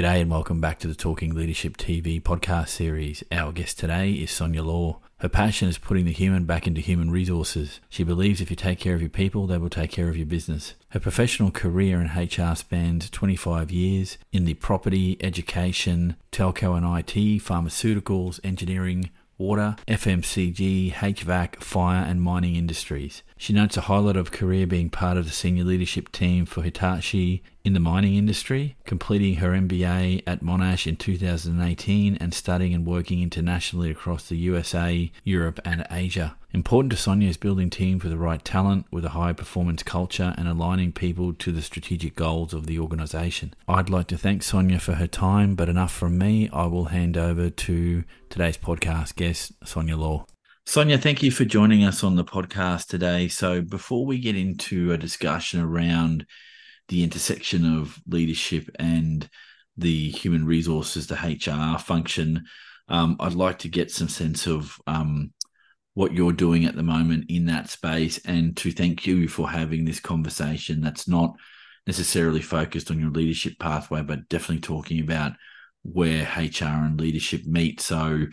G'day and welcome back to the Talking Leadership TV podcast series. Our guest today is Sonya Law. Her passion is putting the human back into human resources. She believes if you take care of your people, they will take care of your business. Her professional career in HR spans 25 years in the property, education, telco and IT, pharmaceuticals, engineering, water, FMCG, HVAC, fire, and mining industries. She notes a highlight of career being part of the senior leadership team for Hitachi in the mining industry, completing her MBA at Monash in 2018 and studying and working internationally across the USA, Europe, and Asia. Important to Sonya is building teams with the right talent, with a high performance culture, and aligning people to the strategic goals of the organisation. I'd like to thank Sonya for her time, but enough from me. I will hand over to today's podcast guest, Sonya Law. Sonya, thank you for joining us on the podcast today. So, before we get into a discussion around the intersection of leadership and the human resources, the HR function, um, I'd like to get some sense of um, what you're doing at the moment in that space and to thank you for having this conversation that's not necessarily focused on your leadership pathway, but definitely talking about where HR and leadership meet. So,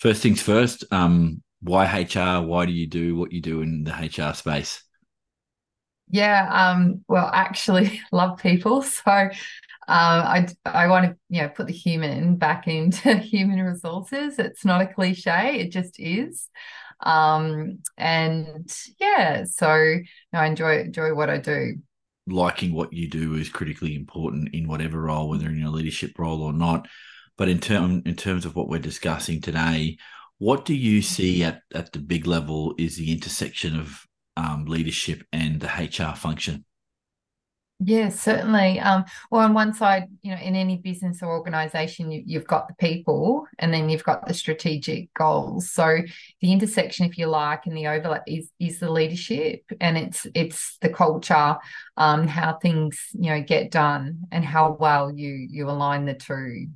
first things first, um, why HR? Why do you do what you do in the HR space? Yeah, um, well, actually, love people. So uh, I I want to you know put the human back into human resources. It's not a cliche; it just is. Um, and yeah, so I enjoy enjoy what I do. Liking what you do is critically important in whatever role, whether in a leadership role or not. But in term in terms of what we're discussing today, what do you see at, at the big level is the intersection of um, leadership and the HR function? Yes, certainly. Um, well, on one side, you know, in any business or organization, you, have got the people and then you've got the strategic goals. So the intersection, if you like, and the overlap is is the leadership and it's it's the culture, um, how things, you know, get done and how well you you align the two.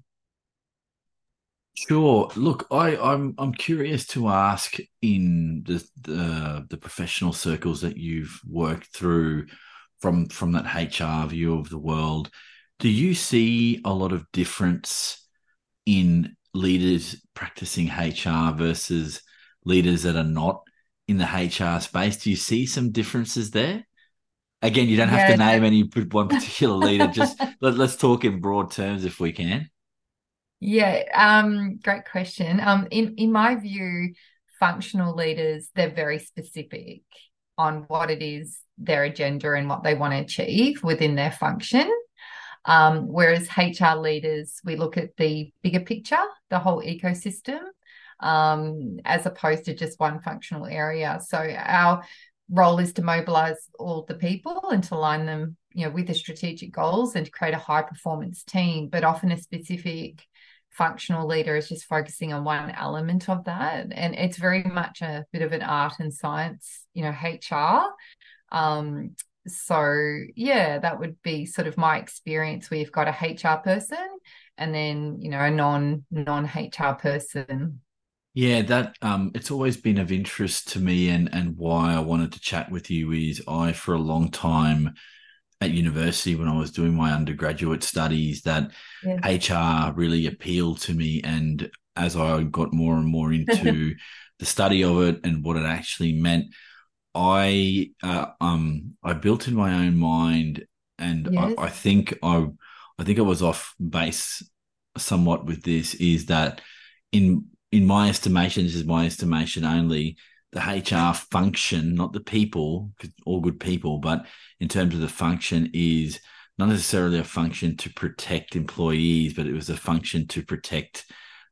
Sure. Look, I, I'm I'm curious to ask in the, the the professional circles that you've worked through from from that HR view of the world, do you see a lot of difference in leaders practicing HR versus leaders that are not in the HR space? Do you see some differences there? Again, you don't have yeah, to name any one particular leader. Just let, let's talk in broad terms if we can. Yeah, um, great question. Um, in in my view, functional leaders they're very specific on what it is their agenda and what they want to achieve within their function. Um, whereas HR leaders, we look at the bigger picture, the whole ecosystem, um, as opposed to just one functional area. So our role is to mobilize all the people and to align them, you know, with the strategic goals and to create a high performance team, but often a specific functional leader is just focusing on one element of that. And it's very much a bit of an art and science you know hr um so yeah that would be sort of my experience where you've got a hr person and then you know a non non hr person. Yeah that um it's always been of interest to me and and why i wanted to chat with you is i for a long time at university when I was doing my undergraduate studies that yeah. HR really appealed to me. And as I got more and more into the study of it and what it actually meant, I uh, um I built in my own mind, and yes. I, I think I I think I was off base somewhat with this. Is that in in my estimation, this is my estimation only the HR function, not the people, all good people, but in terms of the function is not necessarily a function to protect employees, but it was a function to protect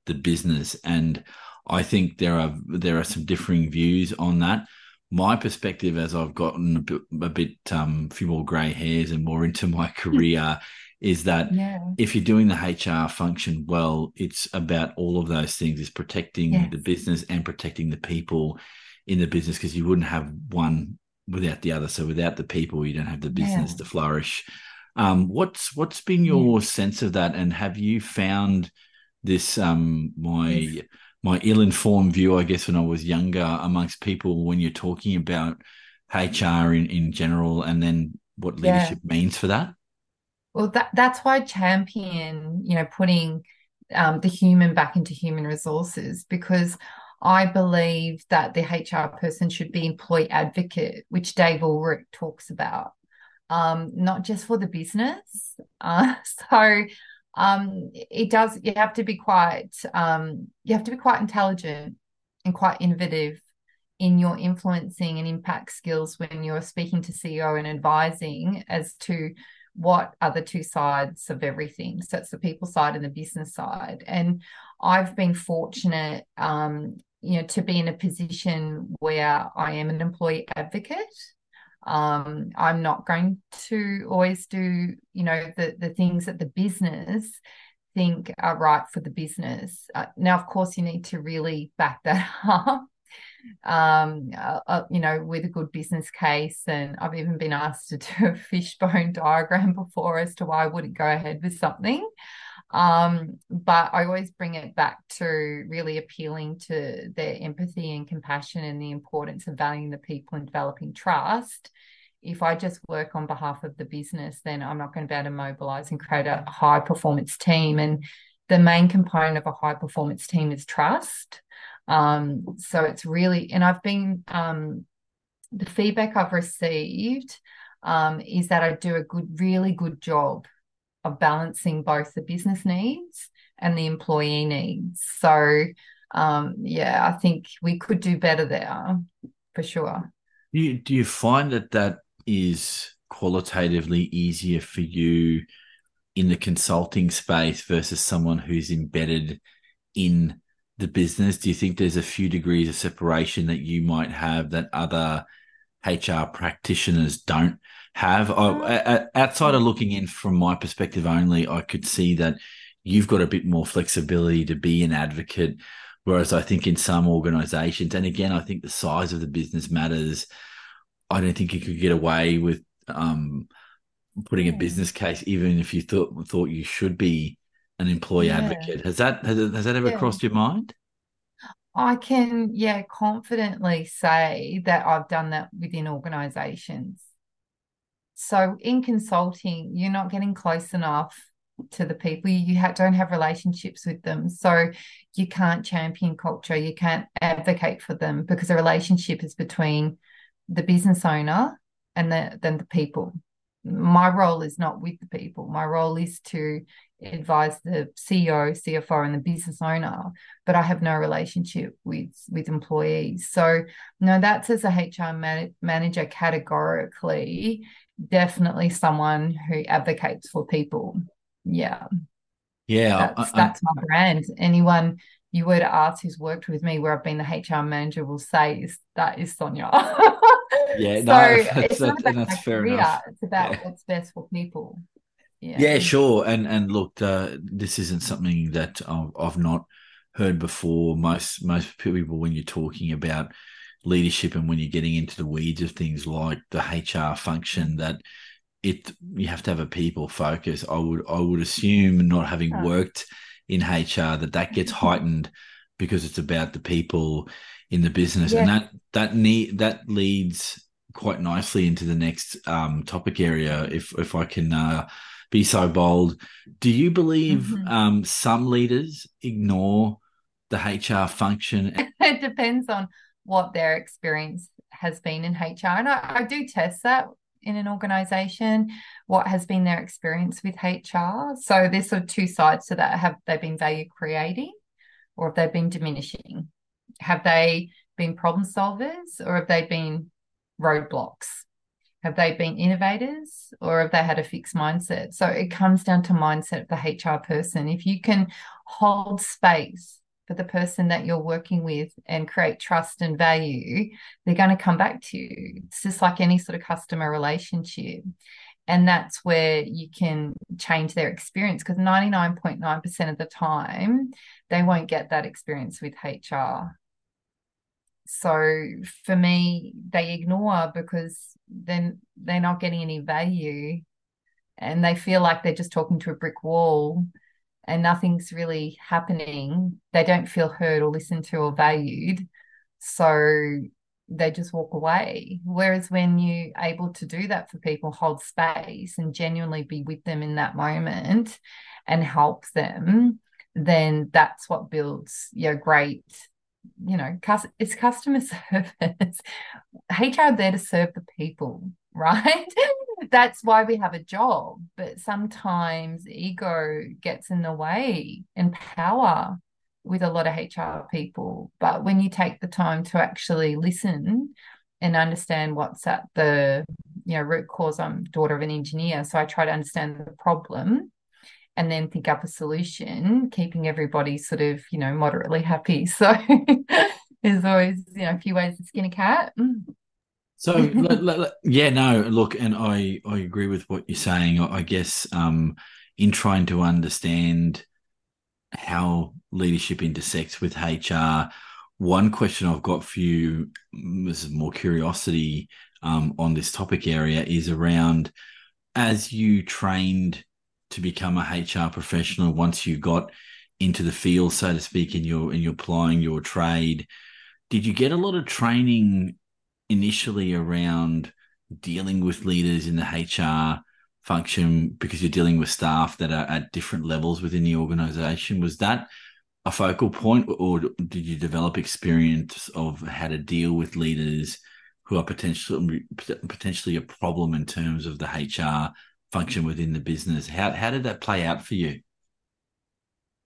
the business. And I think there are there are some differing views on that. My perspective, as I've gotten a bit, a bit um, few more grey hairs and more into my career, is that yeah. if you're doing the HR function well, it's about all of those things: is protecting yes. the business and protecting the people in the business because you wouldn't have one without the other. So without the people, you don't have the business yeah. to flourish. Um, what's what's been your yeah. sense of that, and have you found this um, my yes. my ill-informed view, I guess, when I was younger, amongst people when you're talking about HR in, in general, and then what leadership yeah. means for that? Well, that that's why I champion, you know, putting um, the human back into human resources because I believe that the HR person should be employee advocate, which Dave Ulrich talks about, um, not just for the business. Uh, so um, it does. You have to be quite. Um, you have to be quite intelligent and quite innovative in your influencing and impact skills when you're speaking to CEO and advising as to what are the two sides of everything. So it's the people side and the business side. And I've been fortunate, um, you know, to be in a position where I am an employee advocate. Um, I'm not going to always do, you know, the the things that the business think are right for the business. Uh, now, of course, you need to really back that up um, uh, uh, you know, with a good business case. And I've even been asked to do a fishbone diagram before as to why I wouldn't go ahead with something. Um, but I always bring it back to really appealing to their empathy and compassion and the importance of valuing the people and developing trust. If I just work on behalf of the business, then I'm not going to be able to mobilize and create a high performance team. And the main component of a high performance team is trust. Um, so it's really, and I've been, um, the feedback I've received um, is that I do a good, really good job of balancing both the business needs and the employee needs. So, um, yeah, I think we could do better there for sure. Do you, do you find that that is qualitatively easier for you in the consulting space versus someone who's embedded in the business? Do you think there's a few degrees of separation that you might have that other HR practitioners don't have? I, outside of looking in from my perspective only, I could see that you've got a bit more flexibility to be an advocate. Whereas I think in some organizations, and again, I think the size of the business matters. I don't think you could get away with um, putting a business case, even if you thought thought you should be an employee yeah. advocate. Has that has, has that ever yeah. crossed your mind? I can, yeah, confidently say that I've done that within organizations. So in consulting, you're not getting close enough to the people. You ha- don't have relationships with them. So you can't champion culture. You can't advocate for them because the relationship is between the business owner and the, then the people. My role is not with the people. My role is to advise the CEO, CFO, and the business owner, but I have no relationship with with employees. So no, that's as a HR man- manager categorically, definitely someone who advocates for people. Yeah, yeah, that's, I, that's my brand. Anyone you were to ask who's worked with me where I've been the HR manager will say is that is Sonya. yeah, so no, that's, it's not about that's fair career, enough. It's about yeah. what's best for people. Yeah. yeah, sure. And and look, uh, this isn't something that I've, I've not heard before. Most most people, when you're talking about leadership and when you're getting into the weeds of things like the HR function, that it you have to have a people focus. I would I would assume, not having worked in HR, that that gets heightened because it's about the people in the business, yeah. and that that need that leads quite nicely into the next um, topic area. If if I can. Uh, be so bold. Do you believe mm-hmm. um, some leaders ignore the HR function? it depends on what their experience has been in HR. And I, I do test that in an organization what has been their experience with HR. So there's sort of two sides to that. Have they been value creating or have they been diminishing? Have they been problem solvers or have they been roadblocks? Have they been innovators or have they had a fixed mindset? So it comes down to mindset of the HR person. If you can hold space for the person that you're working with and create trust and value, they're going to come back to you. It's just like any sort of customer relationship. And that's where you can change their experience because 99.9% of the time, they won't get that experience with HR. So for me, they ignore because then they're not getting any value and they feel like they're just talking to a brick wall and nothing's really happening. They don't feel heard or listened to or valued. So they just walk away. Whereas when you're able to do that for people, hold space and genuinely be with them in that moment and help them, then that's what builds your great, you know, it's customer service. HR there to serve the people, right? That's why we have a job. But sometimes ego gets in the way and power with a lot of HR people. But when you take the time to actually listen and understand what's at the you know root cause, I'm daughter of an engineer, so I try to understand the problem and then think up a solution, keeping everybody sort of you know moderately happy. So there's always you know a few ways to skin a cat. So yeah, no, look, and I I agree with what you're saying. I, I guess um, in trying to understand how leadership intersects with HR. One question I've got for you, this is more curiosity um, on this topic area, is around as you trained to become a HR professional, once you got into the field, so to speak, and you're and you're applying your trade, did you get a lot of training initially around dealing with leaders in the HR function because you're dealing with staff that are at different levels within the organization. Was that a focal point, or did you develop experience of how to deal with leaders who are potentially potentially a problem in terms of the HR function within the business? How how did that play out for you?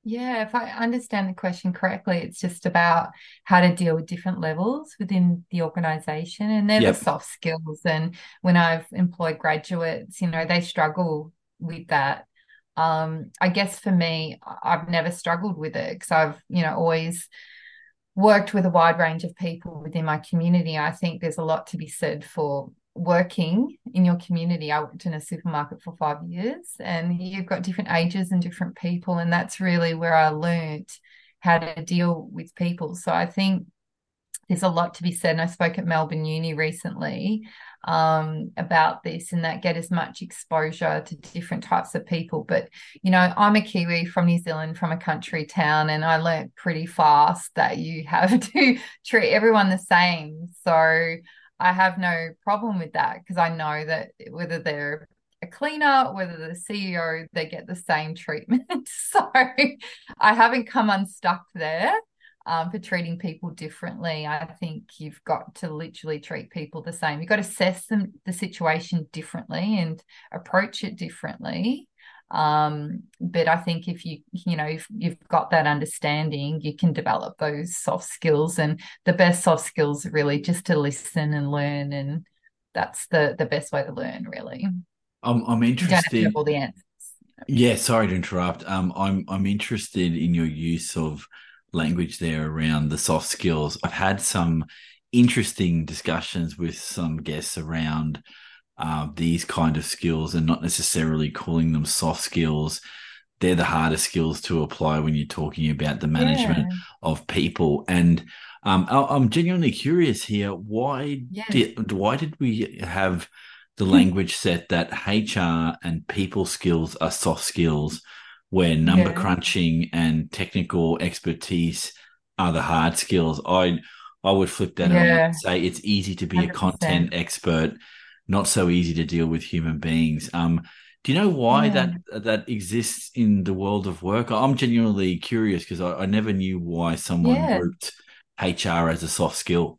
Yeah, if I understand the question correctly, it's just about how to deal with different levels within the organization. And they're yep. the soft skills. And when I've employed graduates, you know, they struggle with that. Um, I guess for me, I've never struggled with it because I've, you know, always worked with a wide range of people within my community. I think there's a lot to be said for working in your community. I worked in a supermarket for five years, and you've got different ages and different people, and that's really where I learned how to deal with people. So I think there's a lot to be said. And I spoke at Melbourne Uni recently um, about this and that get as much exposure to different types of people. But, you know, I'm a Kiwi from New Zealand, from a country town, and I learned pretty fast that you have to treat everyone the same. So I have no problem with that because I know that whether they're a cleaner, whether the CEO, they get the same treatment. so I haven't come unstuck there um, for treating people differently. I think you've got to literally treat people the same. You've got to assess them the situation differently and approach it differently. Um, but I think if you, you know, if you've got that understanding, you can develop those soft skills. And the best soft skills really just to listen and learn. And that's the the best way to learn, really. I'm I'm interested. all the answers. Yeah, sorry to interrupt. Um, I'm I'm interested in your use of language there around the soft skills. I've had some interesting discussions with some guests around uh, these kind of skills and not necessarily calling them soft skills. They're the hardest skills to apply when you're talking about the management yeah. of people. And um, I'm genuinely curious here. Why yes. did why did we have the language set that HR and people skills are soft skills, where number yeah. crunching and technical expertise are the hard skills? I I would flip that yeah. and say it's easy to be 100%. a content expert not so easy to deal with human beings. Um, do you know why yeah. that that exists in the world of work? I'm genuinely curious because I, I, never knew why someone yeah. grouped HR as a soft skill.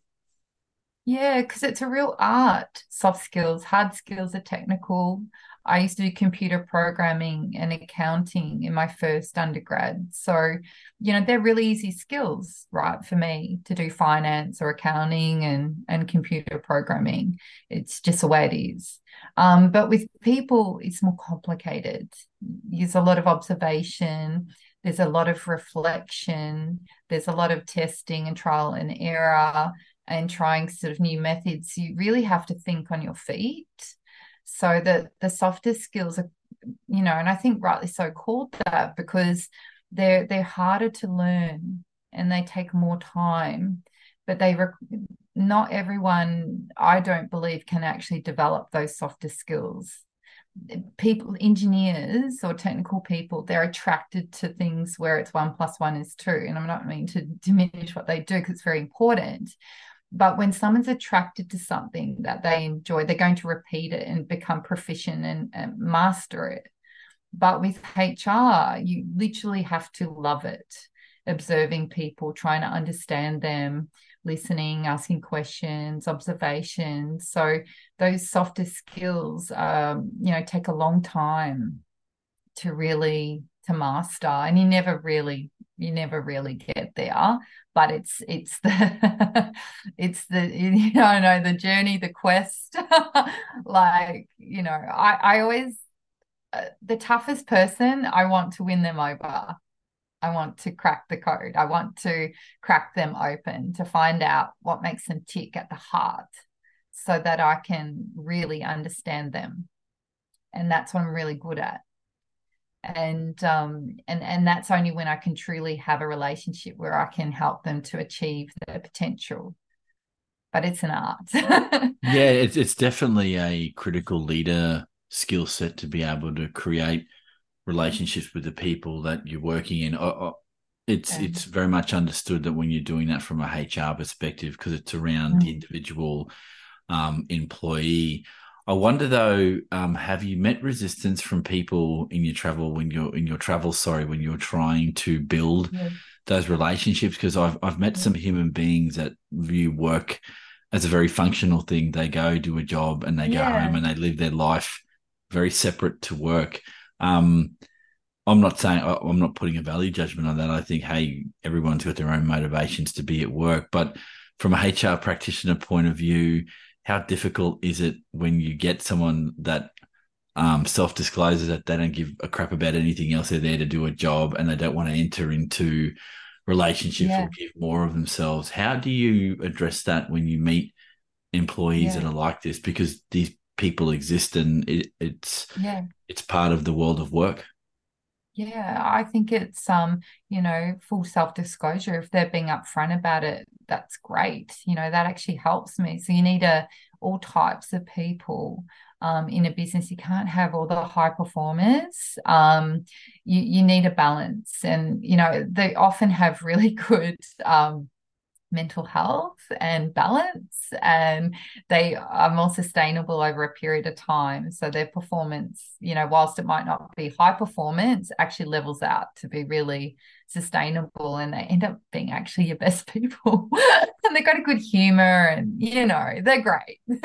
Yeah, because it's a real art. Soft skills, hard skills are technical. I used to do computer programming and accounting in my first undergrad. So, you know, they're really easy skills, right, for me to do finance or accounting and, and computer programming. It's just the way it is. Um, but with people, it's more complicated. There's a lot of observation, there's a lot of reflection, there's a lot of testing and trial and error and trying sort of new methods. You really have to think on your feet so that the softer skills are you know and i think rightly so called that because they're they're harder to learn and they take more time but they rec- not everyone i don't believe can actually develop those softer skills. People engineers or technical people they're attracted to things where it's one plus one is two and i'm not meaning to diminish what they do because it's very important but when someone's attracted to something that they enjoy, they're going to repeat it and become proficient and, and master it. But with HR, you literally have to love it, observing people, trying to understand them, listening, asking questions, observations. So those softer skills, um, you know, take a long time to really to master, and you never really you never really get there but it's it's the it's the you know, I know the journey the quest. Like you know I I always uh, the toughest person I want to win them over. I want to crack the code. I want to crack them open to find out what makes them tick at the heart so that I can really understand them. And that's what I'm really good at and um and and that's only when i can truly have a relationship where i can help them to achieve their potential but it's an art yeah it's, it's definitely a critical leader skill set to be able to create relationships with the people that you're working in it's yeah. it's very much understood that when you're doing that from a hr perspective because it's around mm-hmm. the individual um, employee I wonder though, um, have you met resistance from people in your travel when you're in your travel? Sorry, when you're trying to build yeah. those relationships? Because I've I've met yeah. some human beings that view work as a very functional thing. They go do a job and they go yeah. home and they live their life very separate to work. Um, I'm not saying I'm not putting a value judgment on that. I think hey, everyone's got their own motivations to be at work, but from a HR practitioner point of view how difficult is it when you get someone that um, self discloses that they don't give a crap about anything else? They're there to do a job and they don't want to enter into relationships yeah. or give more of themselves. How do you address that when you meet employees yeah. that are like this? Because these people exist and it, it's yeah. it's part of the world of work. Yeah, I think it's um, you know, full self-disclosure. If they're being upfront about it, that's great. You know, that actually helps me. So you need a all types of people um, in a business. You can't have all the high performers. Um, you you need a balance, and you know they often have really good um, mental health and balance and they are more sustainable over a period of time. So their performance you know whilst it might not be high performance actually levels out to be really sustainable and they end up being actually your best people. And they've got a good humor and you know they're great.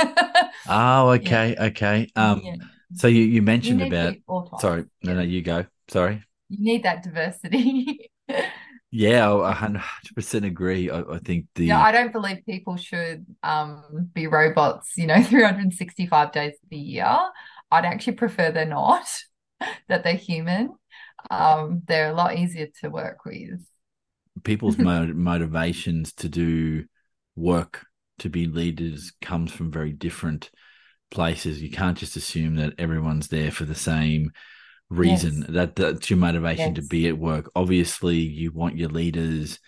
Oh okay yeah. okay um yeah. so you you mentioned you about sorry no no you go. Sorry. You need that diversity yeah, I hundred percent agree. I, I, think the yeah, I don't believe people should um be robots. You know, three hundred and sixty-five days of the year. I'd actually prefer they're not. that they're human. Um, they're a lot easier to work with. People's motivations to do work to be leaders comes from very different places. You can't just assume that everyone's there for the same reason yes. that that's your motivation yes. to be at work obviously you want your leaders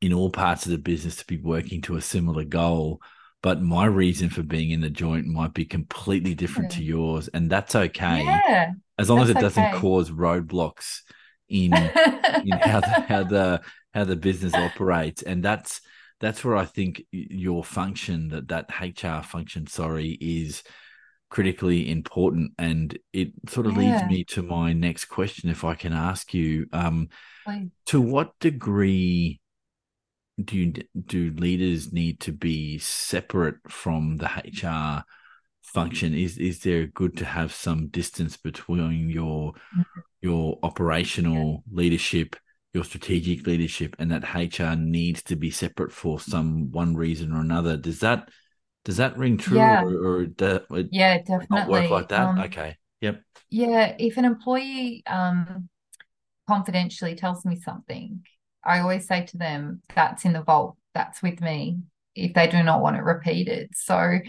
in all parts of the business to be working to a similar goal but my reason for being in the joint might be completely different yeah. to mm. yours and that's okay yeah, as long as it doesn't cause roadblocks in in how the, how the how the business operates and that's that's where i think your function that that hr function sorry is critically important. And it sort of yeah. leads me to my next question, if I can ask you, um, to what degree do you, do leaders need to be separate from the HR function? Is is there good to have some distance between your mm-hmm. your operational yeah. leadership? your strategic leadership and that HR needs to be separate for some one reason or another. Does that does that ring true, yeah. or, or does yeah, definitely work like that? Um, okay, yep. Yeah, if an employee um, confidentially tells me something, I always say to them, "That's in the vault. That's with me." If they do not want it repeated, so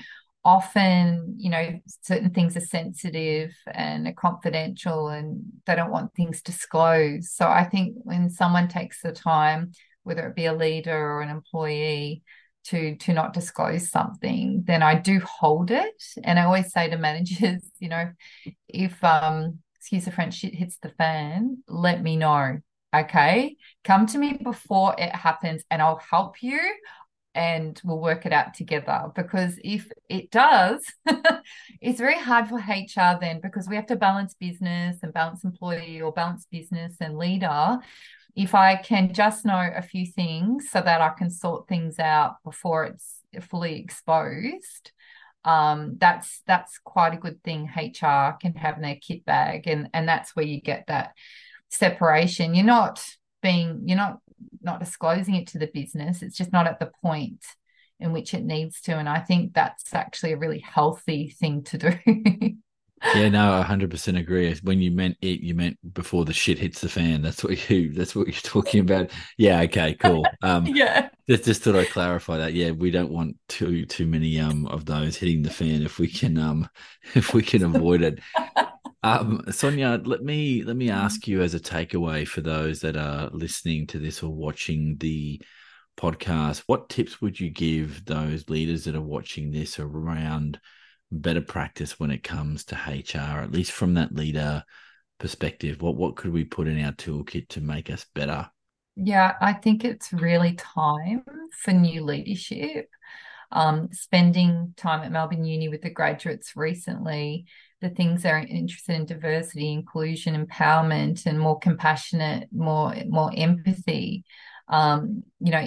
often, you know, certain things are sensitive and are confidential, and they don't want things disclosed. So I think when someone takes the time, whether it be a leader or an employee, to to not disclose something then i do hold it and i always say to managers you know if um excuse the french shit hits the fan let me know okay come to me before it happens and i'll help you and we'll work it out together. Because if it does, it's very hard for HR then because we have to balance business and balance employee or balance business and leader. If I can just know a few things so that I can sort things out before it's fully exposed, um, that's that's quite a good thing HR can have in their kit bag, and and that's where you get that separation. You're not being you're not not disclosing it to the business. It's just not at the point in which it needs to. And I think that's actually a really healthy thing to do. yeah, no, I hundred percent agree. When you meant it, you meant before the shit hits the fan. That's what you that's what you're talking about. Yeah, okay, cool. Um yeah. Just just thought I'd clarify that. Yeah, we don't want too too many um of those hitting the fan if we can um if we can avoid it. Um, Sonya, let me let me ask you as a takeaway for those that are listening to this or watching the podcast, what tips would you give those leaders that are watching this around better practice when it comes to HR, at least from that leader perspective? What what could we put in our toolkit to make us better? Yeah, I think it's really time for new leadership. Um, spending time at Melbourne Uni with the graduates recently the things they're interested in diversity, inclusion, empowerment, and more compassionate, more more empathy. Um, you know,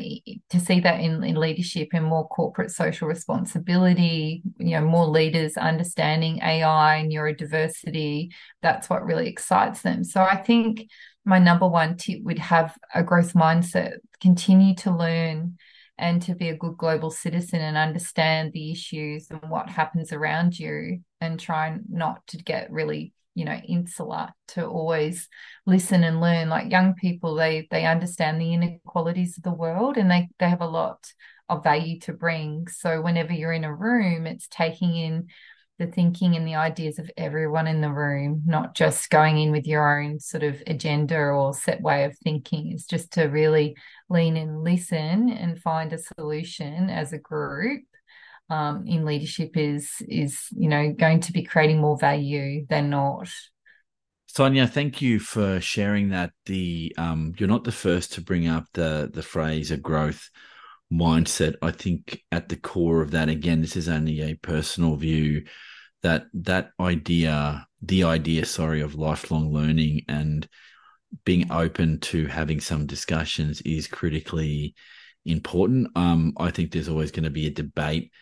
to see that in, in leadership and more corporate social responsibility, you know, more leaders understanding AI, neurodiversity, that's what really excites them. So I think my number one tip would have a growth mindset, continue to learn, and to be a good global citizen and understand the issues and what happens around you and try not to get really you know insular to always listen and learn like young people they they understand the inequalities of the world and they they have a lot of value to bring so whenever you're in a room it's taking in the thinking and the ideas of everyone in the room, not just going in with your own sort of agenda or set way of thinking. It's just to really lean and listen and find a solution as a group. Um, in leadership is is you know going to be creating more value than not. Sonia, thank you for sharing that. The um, you're not the first to bring up the the phrase a growth mindset. I think at the core of that, again, this is only a personal view that that idea, the idea, sorry, of lifelong learning and being open to having some discussions is critically important. Um, I think there's always going to be a debate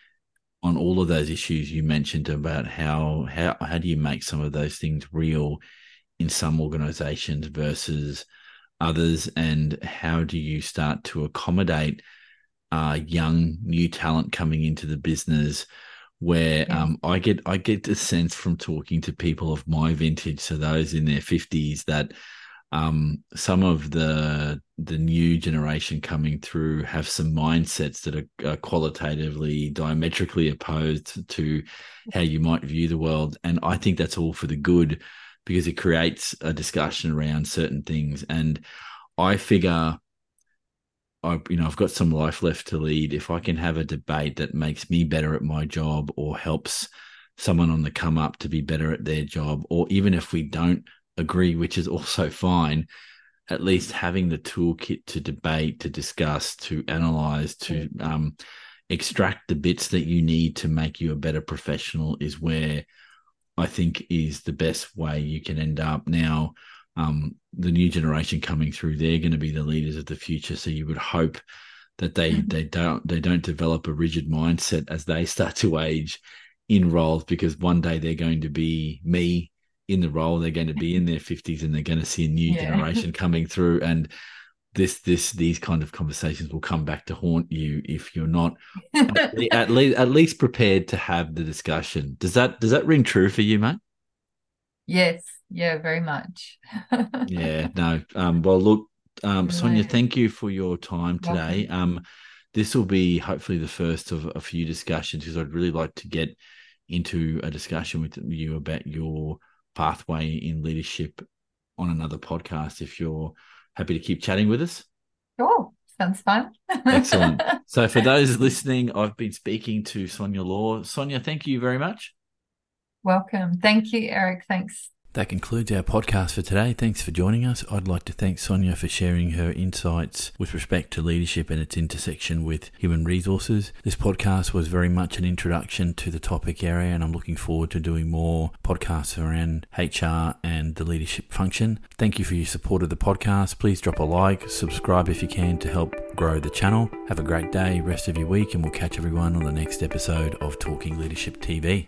on all of those issues you mentioned about how how how do you make some of those things real in some organizations versus others and how do you start to accommodate uh, young new talent coming into the business where yeah. um, I get I get the sense from talking to people of my vintage, so those in their fifties, that um, some of the the new generation coming through have some mindsets that are, are, qualitatively diametrically opposed to how you might view the world, and I think that's all for the good because it creates a discussion around certain things, and I figure I, you know, I've got some life left to lead. If I can have a debate that makes me better at my job or helps someone on the come up to be better at their job, or even if we don't agree, which is also fine, at least having the toolkit to debate, to discuss, to analyze, to um, extract the bits that you need to make you a better professional is where I think is the best way you can end up. Now, um, the new generation coming through, they're going to be the leaders of the future. So you would hope that they mm-hmm. they don't they don't develop a rigid mindset as they start to age in roles because one day they're going to be me in the role they're going to be in their 50s and they're going to see a new yeah. generation coming through and this this these kind of conversations will come back to haunt you if you're not at, at least at least prepared to have the discussion does that does that ring true for you mate yes yeah, very much. yeah, no. Um, well, look, um, Sonya, thank you for your time today. Um, this will be hopefully the first of a few discussions because I'd really like to get into a discussion with you about your pathway in leadership on another podcast if you're happy to keep chatting with us. Sure. Sounds fun. Excellent. So, for those listening, I've been speaking to Sonya Law. Sonya, thank you very much. Welcome. Thank you, Eric. Thanks That concludes our podcast for today. Thanks for joining us. I'd like to thank Sonya for sharing her insights with respect to leadership and its intersection with human resources. This podcast was very much an introduction to the topic area, and I'm looking forward to doing more podcasts around HR and the leadership function. Thank you for your support of the podcast. Please drop a like, subscribe if you can to help grow the channel. Have a great day, rest of your week, and we'll catch everyone on the next episode of Talking Leadership TV.